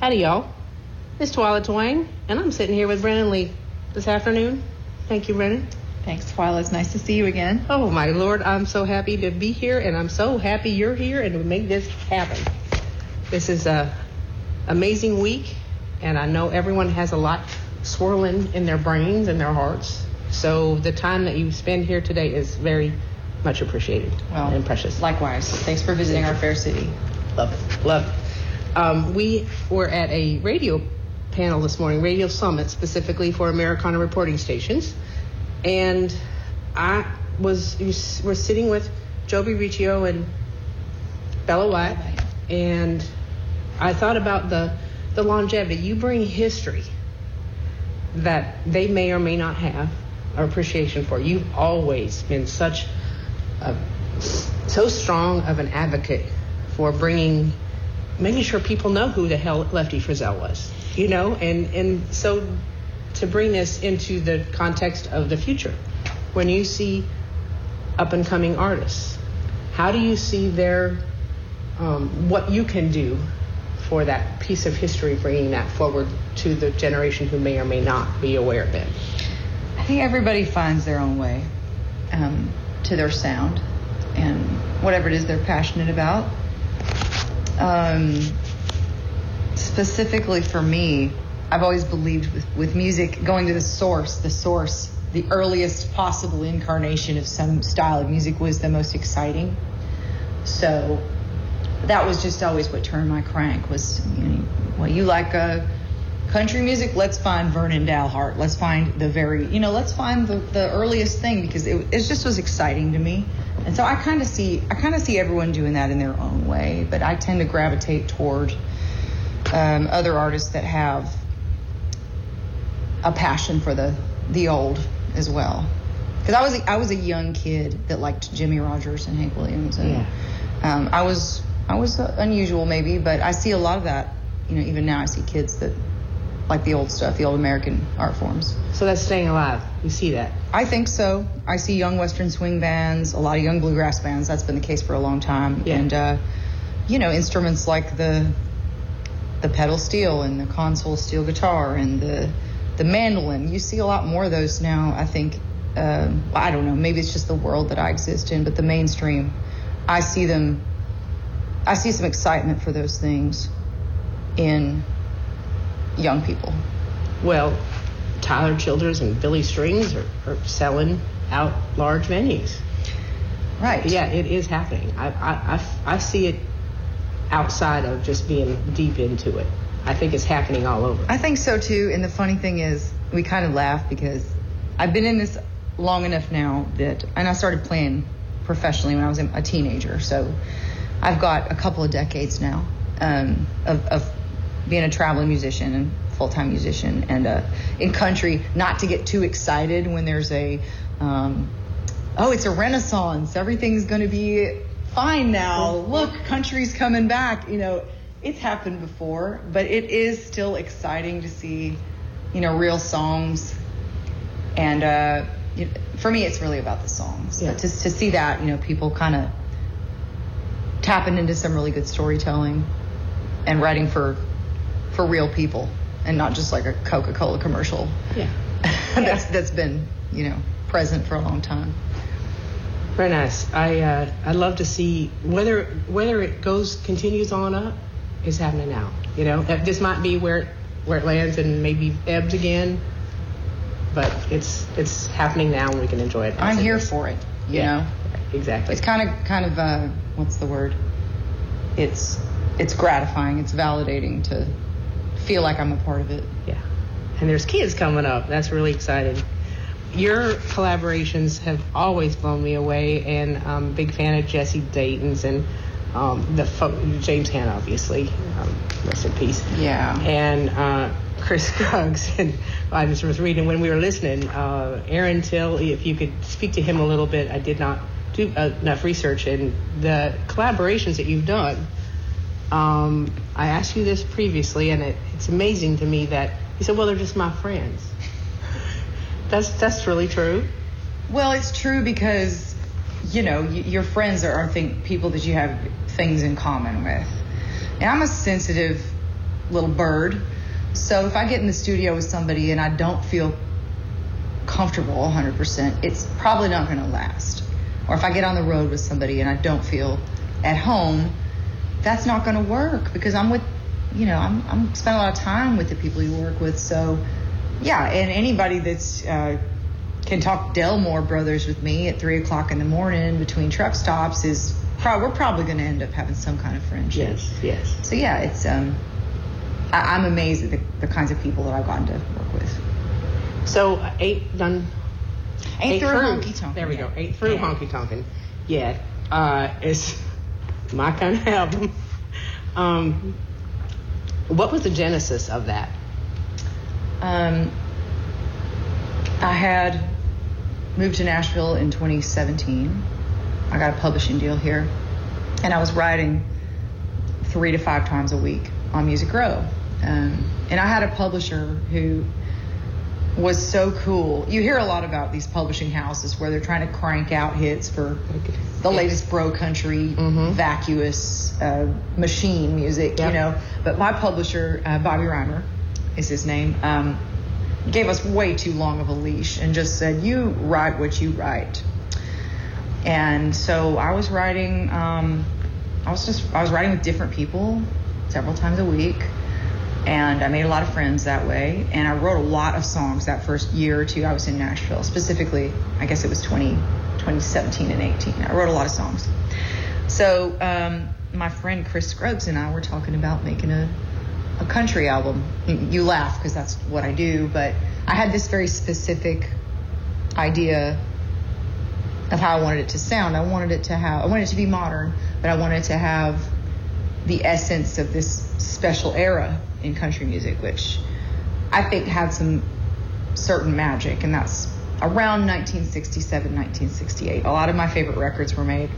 Howdy, y'all. It's Twyla Twang, and I'm sitting here with Brennen Leigh this afternoon. Thank you, Brennen. Thanks, Twyla. It's nice to see you again. Oh, my Lord, I'm so happy to be here, and I'm so happy you're here and to make this happen. This is a amazing week, and I know everyone has a lot swirling in their brains and their hearts. So the time that you spend here today is very much appreciated Well, and precious. Likewise. Thanks for visiting our fair city. Love it. Love it. Um, we were at a radio panel this morning, Radio Summit, specifically for Americana reporting stations. And I was, were sitting with Jobi Riccio and Bella White. And I thought about the, the longevity. You bring history that they may or may not have or appreciation for. You've always been such a, so strong of an advocate for bringing, making sure people know who the hell Lefty Frizzell was, you know, and and so to bring this into the context of the future, when you see up and coming artists, how do you see their um, what you can do for that piece of history, bringing that forward to the generation who may or may not be aware of it? I think everybody finds their own way um, to their sound and whatever it is they're passionate about. Um, specifically for me, I've always believed with, with music going to the source, the source, the earliest possible incarnation of some style of music was the most exciting. So that was just always what turned my crank was, you know, well, you like uh, country music? Let's find Vernon Dalhart. Let's find the very, you know, let's find the, the earliest thing because it, it just was exciting to me. And so I kind of see, I kind of see everyone doing that in their own way, but I tend to gravitate toward um, other artists that have a passion for the the old as well. Because I was a, I was a young kid that liked Jimmie Rodgers and Hank Williams, and Yeah. um, I was I was uh, unusual maybe, but I see a lot of that. You know, even now I see kids that like the old stuff, the old American art forms. So that's staying alive. You see that. I think so. I see young Western swing bands, a lot of young bluegrass bands. That's been the case for a long time. Yeah. And uh, you know, instruments like the the pedal steel and the console steel guitar and the the mandolin. You see a lot more of those now. I think. Um, I don't know. Maybe it's just the world that I exist in, but the mainstream, I see them. I see some excitement for those things in young people. Well, Tyler Childers and Billy Strings are, are selling out large venues. Right. Yeah, it is happening. I, I, I, I see it outside of just being deep into it. I think it's happening all over. I think so too. And the funny thing is, we kind of laugh because I've been in this long enough now that, and I started playing professionally when I was a teenager. So I've got a couple of decades now um, of, of being a traveling musician and full time musician. And uh, in country, not to get too excited when there's a, um, oh, it's a renaissance. Everything's going to be fine now. Look, country's coming back. You know, it's happened before, but it is still exciting to see, you know, real songs. And uh, for me, it's really about the songs. Yeah. But to, to see that, you know, people kind of tapping into some really good storytelling and writing for for real people and not just like a Coca-Cola commercial Yeah. that's that's been, you know, present for a long time. Very nice. I uh, I love to see whether whether it goes continues on up is happening now. You know, Uh, this might be where it, where it lands and maybe ebbs again, but it's it's happening now and we can enjoy it. I'm here is. for it, you Yeah. know. Exactly. It's kind of kind of uh what's the word? It's it's gratifying, it's validating to feel like I'm a part of it. Yeah. And there's kids coming up. That's really exciting. Your collaborations have always blown me away, and I'm a big fan of Jesse Dayton's and um, the fo- James Hand, obviously. Um, rest in peace. Yeah. And uh, Chris Scruggs. And I just was reading when we were listening. Uh, Aaron Till, if you could speak to him a little bit. I did not do uh, enough research, and the collaborations that you've done. Um, I asked you this previously, and it, it's amazing to me that you said, "Well, they're just my friends." that's that's really true. Well, it's true because you know y- your friends are, are think people that you have things in common with. And I'm a sensitive little bird. So if I get in the studio with somebody and I don't feel comfortable 100%, it's probably not going to last. Or if I get on the road with somebody and I don't feel at home, that's not going to work because I'm with, you know, I'm, I'm spend a lot of time with the people you work with. So, yeah, and anybody that's uh, can talk Delmore Brothers with me at three o'clock in the morning between truck stops is pro- we're probably going to end up having some kind of friendship. Yes, yes. So yeah, it's um, I, I'm amazed at the, the kinds of people that I've gotten to work with. So uh, eight done. Ain't through honky tonk. There we go. Eight through Yeah. honky tonkin. Yeah, uh, it's my kind of album. Um, what was the genesis of that? Um, I had moved to Nashville in 2017. I got a publishing deal here, and I was writing three to five times a week on Music Row. Um, and I had a publisher who was so cool. You hear a lot about these publishing houses where they're trying to crank out hits for the latest bro country, Mhm. vacuous uh, machine music, Yep. you know. But my publisher, uh, Bobby Reimer, is his name, um, gave us way too long of a leash and just said, "You write what you write." And so I was writing. Um, I was just I was writing with different people several times a week, and I made a lot of friends that way. And I wrote a lot of songs that first year or two I was in Nashville. Specifically, I guess it was 20, 2017 and 18. I wrote a lot of songs. So um, my friend Chris Scruggs and I were talking about making a a country album. You, laugh because that's what I do, but I had this very specific idea of how I wanted it to sound. I wanted it to have, I wanted it to be modern, but I wanted to have the essence of this special era in country music, which I think had some certain magic, and that's around 1967, 1968. A lot of my favorite records were made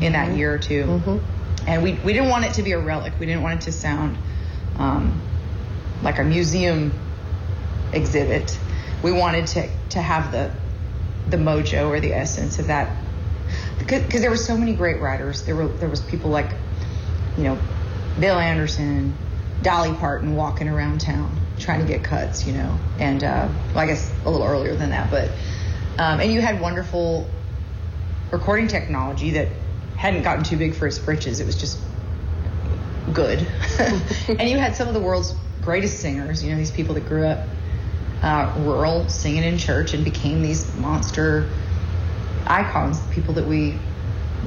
in that year or 2 Mhm. and we, we didn't want it to be a relic. We didn't want it to sound um, like a museum exhibit. We wanted to, to have the the mojo or the essence of that because there were so many great writers. There were there was people like you know Bill Anderson, Dolly Parton walking around town trying to get cuts, you know, and uh, well, I guess a little earlier than that, but um, and you had wonderful recording technology that hadn't gotten too big for its britches. It was just good. and you had some of the world's greatest singers, you know, these people that grew up uh, rural singing in church and became these monster icons, people that we,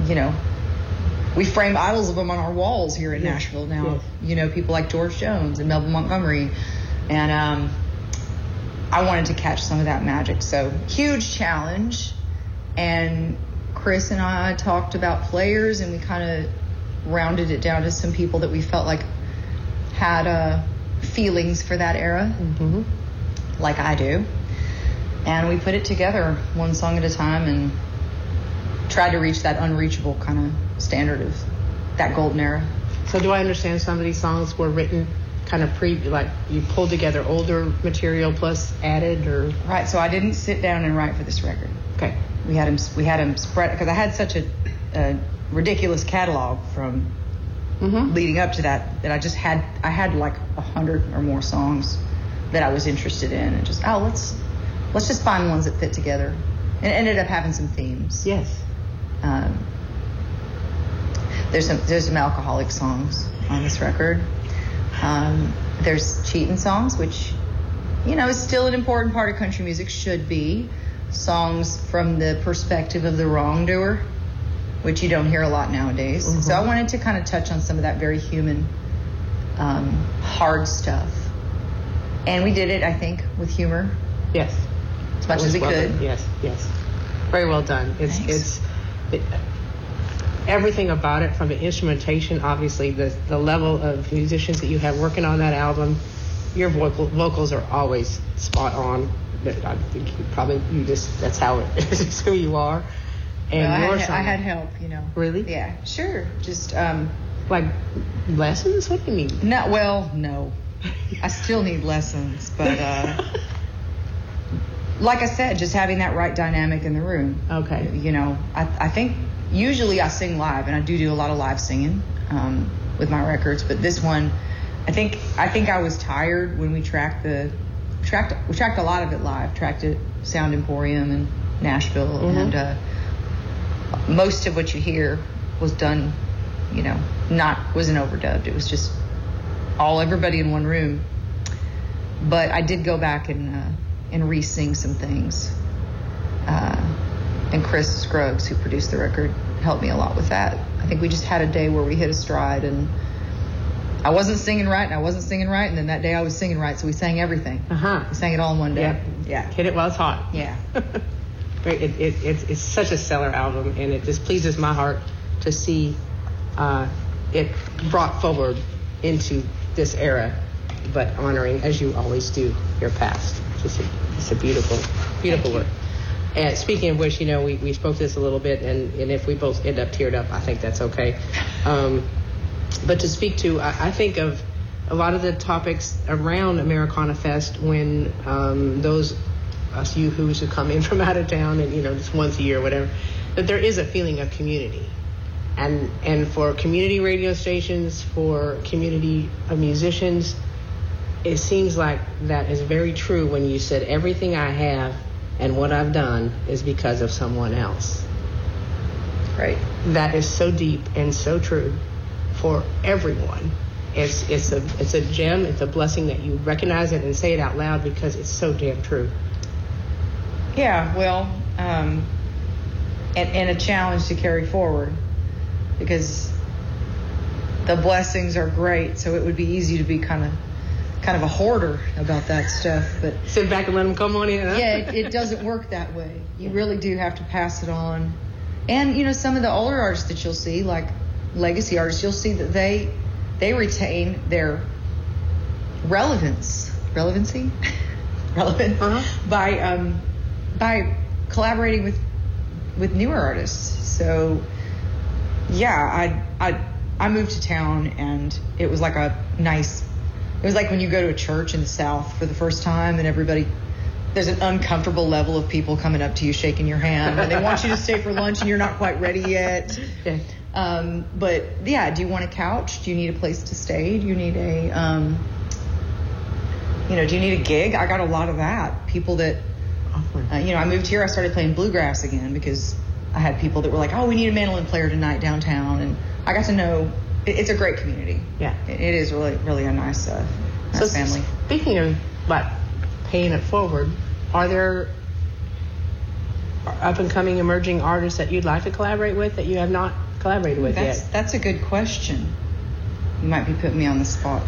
you know, we frame idols of them on our walls here in Yes, Nashville now. yes. You know, people like George Jones and Melba Montgomery. And um, I wanted to catch some of that magic. So, huge challenge. And Chris and I talked about players and we kind of rounded it down to some people that we felt like had uh, feelings for that era, Mhm. like I do. And we put it together one song at a time and tried to reach that unreachable kind of standard of that golden era. So do I understand some of these songs were written kind of pre, like you pulled together older material plus added, or Right. So I didn't sit down and write for this record. okay, We had him. We had him spread because I had such a, a ridiculous catalog from mm-hmm. leading up to that that I just had. I had like a hundred or more songs that I was interested in, and just oh let's let's just find ones that fit together, and it ended up having some themes. yes, Um, there's some there's some alcoholic songs on this record. Um, there's cheating songs, which you know is still an important part of country music. Should be songs from the perspective of the wrongdoer, which you don't hear a lot nowadays. So I wanted to kind of touch on some of that very human, um, hard stuff, and we did it, I think, with humor yes, as much as we well could. done. Yes, yes, very well done. It's Thanks. it's it, everything about it from the instrumentation, obviously the the level of musicians that you have working on that album. Your vocal vocals are always spot on. But I think you probably you just that's how it is. Who you are. And I, your had, I had help, you know. Really? Yeah, sure. Just um, like lessons. What do you mean? No, well, no. I still need lessons, but uh, like I said, just having that right dynamic in the room. Okay. You know, I, I think usually I sing live, and I do do a lot of live singing um, with my records, but this one, I think I think I was tired when we tracked the tracked we tracked a lot of it live. Tracked it Sound Emporium and Nashville, Mhm. and uh, most of what you hear was done, you know, not wasn't overdubbed. It was just all everybody in one room. But I did go back and uh, and re-sing some things. And Chris Scruggs, who produced the record, helped me a lot with that. I think we just had a day where we hit a stride, and I wasn't singing right, and I wasn't singing right, and then that day I was singing right, so we sang everything. Uh huh. We sang it all in one day. Yeah. Yeah. Hit it while it's hot. Yeah. Great. It, it, it's, it's such a stellar album, and it just pleases my heart to see uh, it brought forward into this era, but honoring, as you always do, your past. Just a, it's a beautiful, beautiful work. And speaking of which, you know, we, we spoke this a little bit, and, and if we both end up teared up, I think that's okay. Um, but to speak to, I, I think of a lot of the topics around Americana Fest when um, those us you who's who come in from out of town and you know just once a year or whatever, that there is a feeling of community, and and for community radio stations, for community of musicians, it seems like that is very true when you said everything I have and what I've done is because of someone else Right. that is so deep and so true for everyone. It's it's a it's a gem. It's a blessing that you recognize it and say it out loud because it's so damn true. Yeah, well, um, and, and a challenge to carry forward because the blessings are great. So it would be easy to be kind of kind of a hoarder about that stuff, but Sit back and let them come on in. Huh? yeah, it, it doesn't work that way. You really do have to pass it on. And you know, some of the older artists that you'll see, like legacy artists, you'll see that they they retain their relevance, relevancy, relevant Uh-huh. by um, by collaborating with with newer artists. So yeah, I I I moved to town and it was like a nice. It was like when you go to a church in the South for the first time and everybody. There's an uncomfortable level of people coming up to you, shaking your hand, and they want you to stay for lunch, and you're not quite ready yet. Yeah. Um, but yeah, do you want a couch? Do you need a place to stay? Do you need a, um, you know, do you need a gig? I got a lot of that. People that, uh, you know, I moved here, I started playing bluegrass again because I had people that were like, oh, we need a mandolin player tonight downtown. And I got to know it's a great community. Yeah. It, it is really, really a nice, uh, nice So family. speaking of like paying it forward, are there up and coming emerging artists that you'd like to collaborate with that you have not collaborated with That's, yet? that's a good question. You might be putting me on the spot.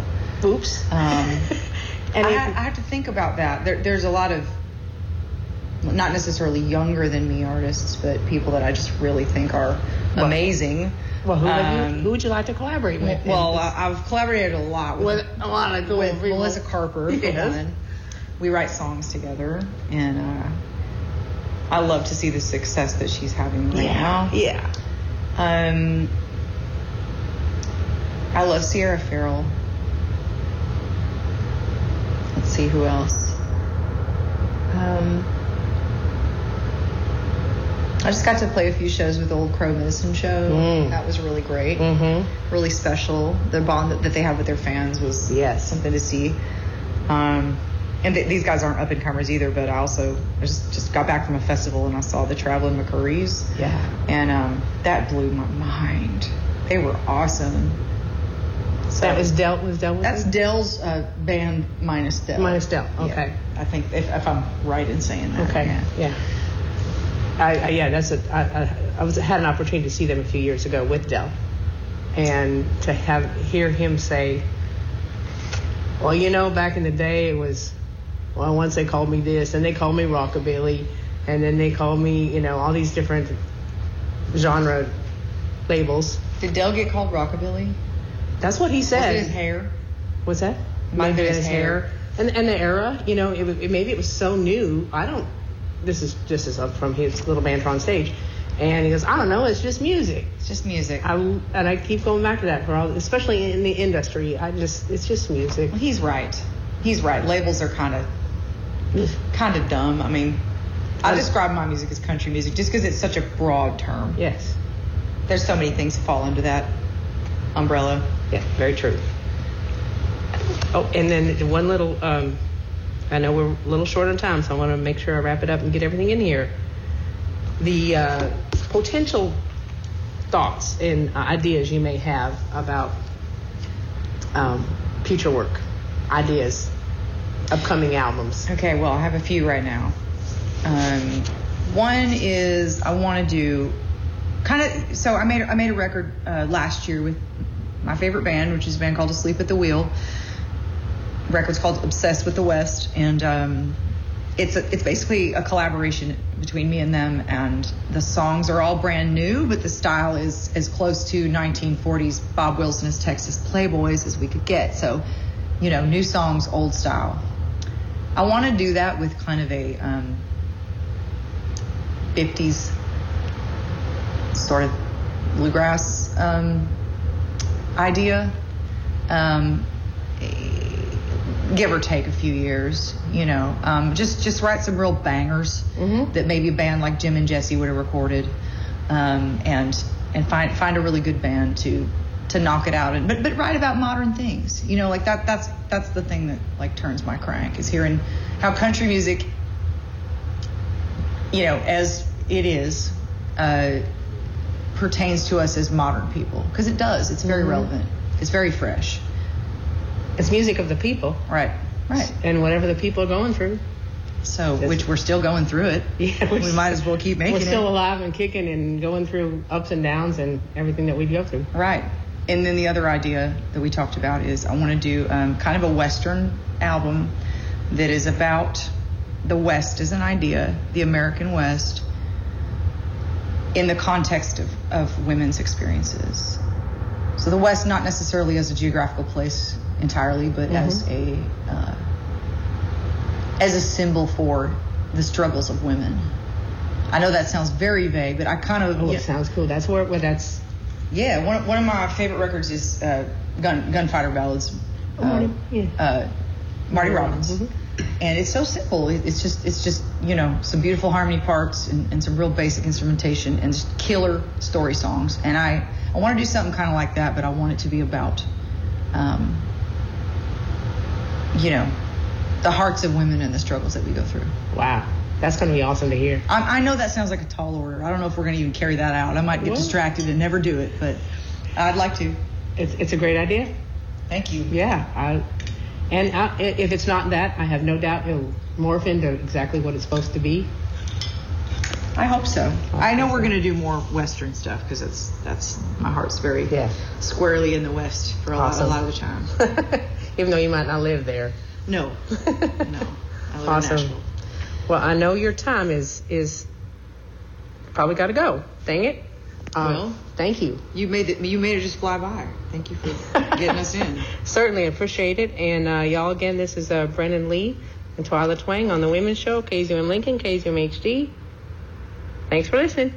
Oops. Um, And I, if- I have to think about that. There, there's a lot of, not necessarily younger than me artists, but people that I just really think are Well- amazing. well, who, Um, you, who would you like to collaborate with? Well, I, I've collaborated a lot with, with a lot of cool with people. Melissa Carper. Yes. We write songs together, and uh, I love to see the success that she's having right Yeah. now. Yeah. Um, I love Sierra Farrell. Let's see who else. Um, I just got to play a few shows with Old Crow Medicine Show. Mm. That was really great, Mm-hmm. really special. The bond that, that they have with their fans was Yes. something to see. Um, and th- these guys aren't up and comers either, but I also just, just got back from a festival and I saw the Traveling McCourys. Yeah. And um, that blew my mind. They were awesome. So That was Del. Was with that's you? Del's uh, band minus Del. Minus Del, Yeah. okay. I think if, if I'm right in saying that. Okay. Yeah. Yeah. I, I yeah, that's a. I, I, I was had an opportunity to see them a few years ago with Del, and to have hear him say, "Well, you know, back in the day, it was, well, once they called me this, and they called me rockabilly, and then they called me, you know, all these different genre labels." Did Del get called Rockabilly? That's what he Was said. it his hair? What's that? Might been his hair. And and the era, you know, it, it maybe it was so new. I don't. This is just as up from his little banter on stage, and he goes, I don't know, it's just music. It's just music. I and I keep going back to that for all, especially in the industry. I just, it's just music. well, he's right. He's right. Labels are kind of kind of dumb. I mean, I describe my music as country music just because it's such a broad term. Yes. There's so many things that fall under that umbrella. Yeah. Very true. Oh, and then one little. Um, I know we're a little short on time, so I want to make sure I wrap it up and get everything in here. The uh, potential thoughts and uh, ideas you may have about um, future work, ideas, upcoming albums. Okay, well, I have a few right now. Um, one is I want to do kind of. So I made I made a record uh, last year with my favorite band, which is a band called Asleep at the Wheel. Record's called Obsessed with the West, and um, it's a, it's basically a collaboration between me and them. And the songs are all brand new, but the style is as close to 1940s Bob Wills's Texas Playboys as we could get. So, you know, new songs, old style. I want to do that with kind of a um, 50s sort of bluegrass um, idea. Um, give or take a few years, you know, um, just just write some real bangers Mhm. that maybe a band like Jim and Jesse would have recorded, um, and and find find a really good band to to knock it out and but but write about modern things, you know, like that that's that's the thing that like turns my crank is hearing how country music, you know, as it is, uh, pertains to us as modern people because it does. It's very Mhm. relevant. It's very fresh. It's music of the people, Right. Right. and whatever the people are going through. So, which we're still going through it. Yeah, we might as well keep making it. We're still it. alive and kicking and going through ups and downs and everything that we go through. Right. And then the other idea that we talked about is I want to do um, kind of a Western album that is about the West as an idea, the American West, in the context of, of women's experiences. So the West, not necessarily as a geographical place entirely, but as a uh, as a symbol for the struggles of women. I know that sounds very vague, but I kind of Oh, yeah, it sounds cool. That's where, where that's. yeah, one, one of my favorite records is uh, Gun Gunfighter Ballads. Oh, uh, Marty, yeah. uh, Marty Marty Robbins. Robbins, And it's so simple. It- It's just it's just you know some beautiful harmony parts and, and some real basic instrumentation and just killer story songs. And I I want to do something kind of like that, but I want it to be about, um, you know, the hearts of women and the struggles that we go through. Wow, that's going to be awesome to hear. I, I know that sounds like a tall order. I don't know if we're going to even carry that out. I might get Well- distracted and never do it, but I'd like to. It's, it's a great idea. Thank you. Yeah, I, and I, if it's not that, I have no doubt it'll morph into exactly what it's supposed to be. I hope so. I know we're going to do more Western stuff because that's that's my heart's very Yeah. squarely in the West for a, Awesome. lot, a lot of the time. Even though you might not live there. No, no. I live Awesome. in Nashville. Well, I know your time is is probably got to go. Dang it. Um, Well. thank you. You made it. You made it just fly by. Thank you for getting us in. Certainly appreciate it. And uh, y'all, again, this is uh, Brennen Leigh and Twyla Twang on the Women's Show, KZUM Lincoln, KZUM HD. Thanks for listening.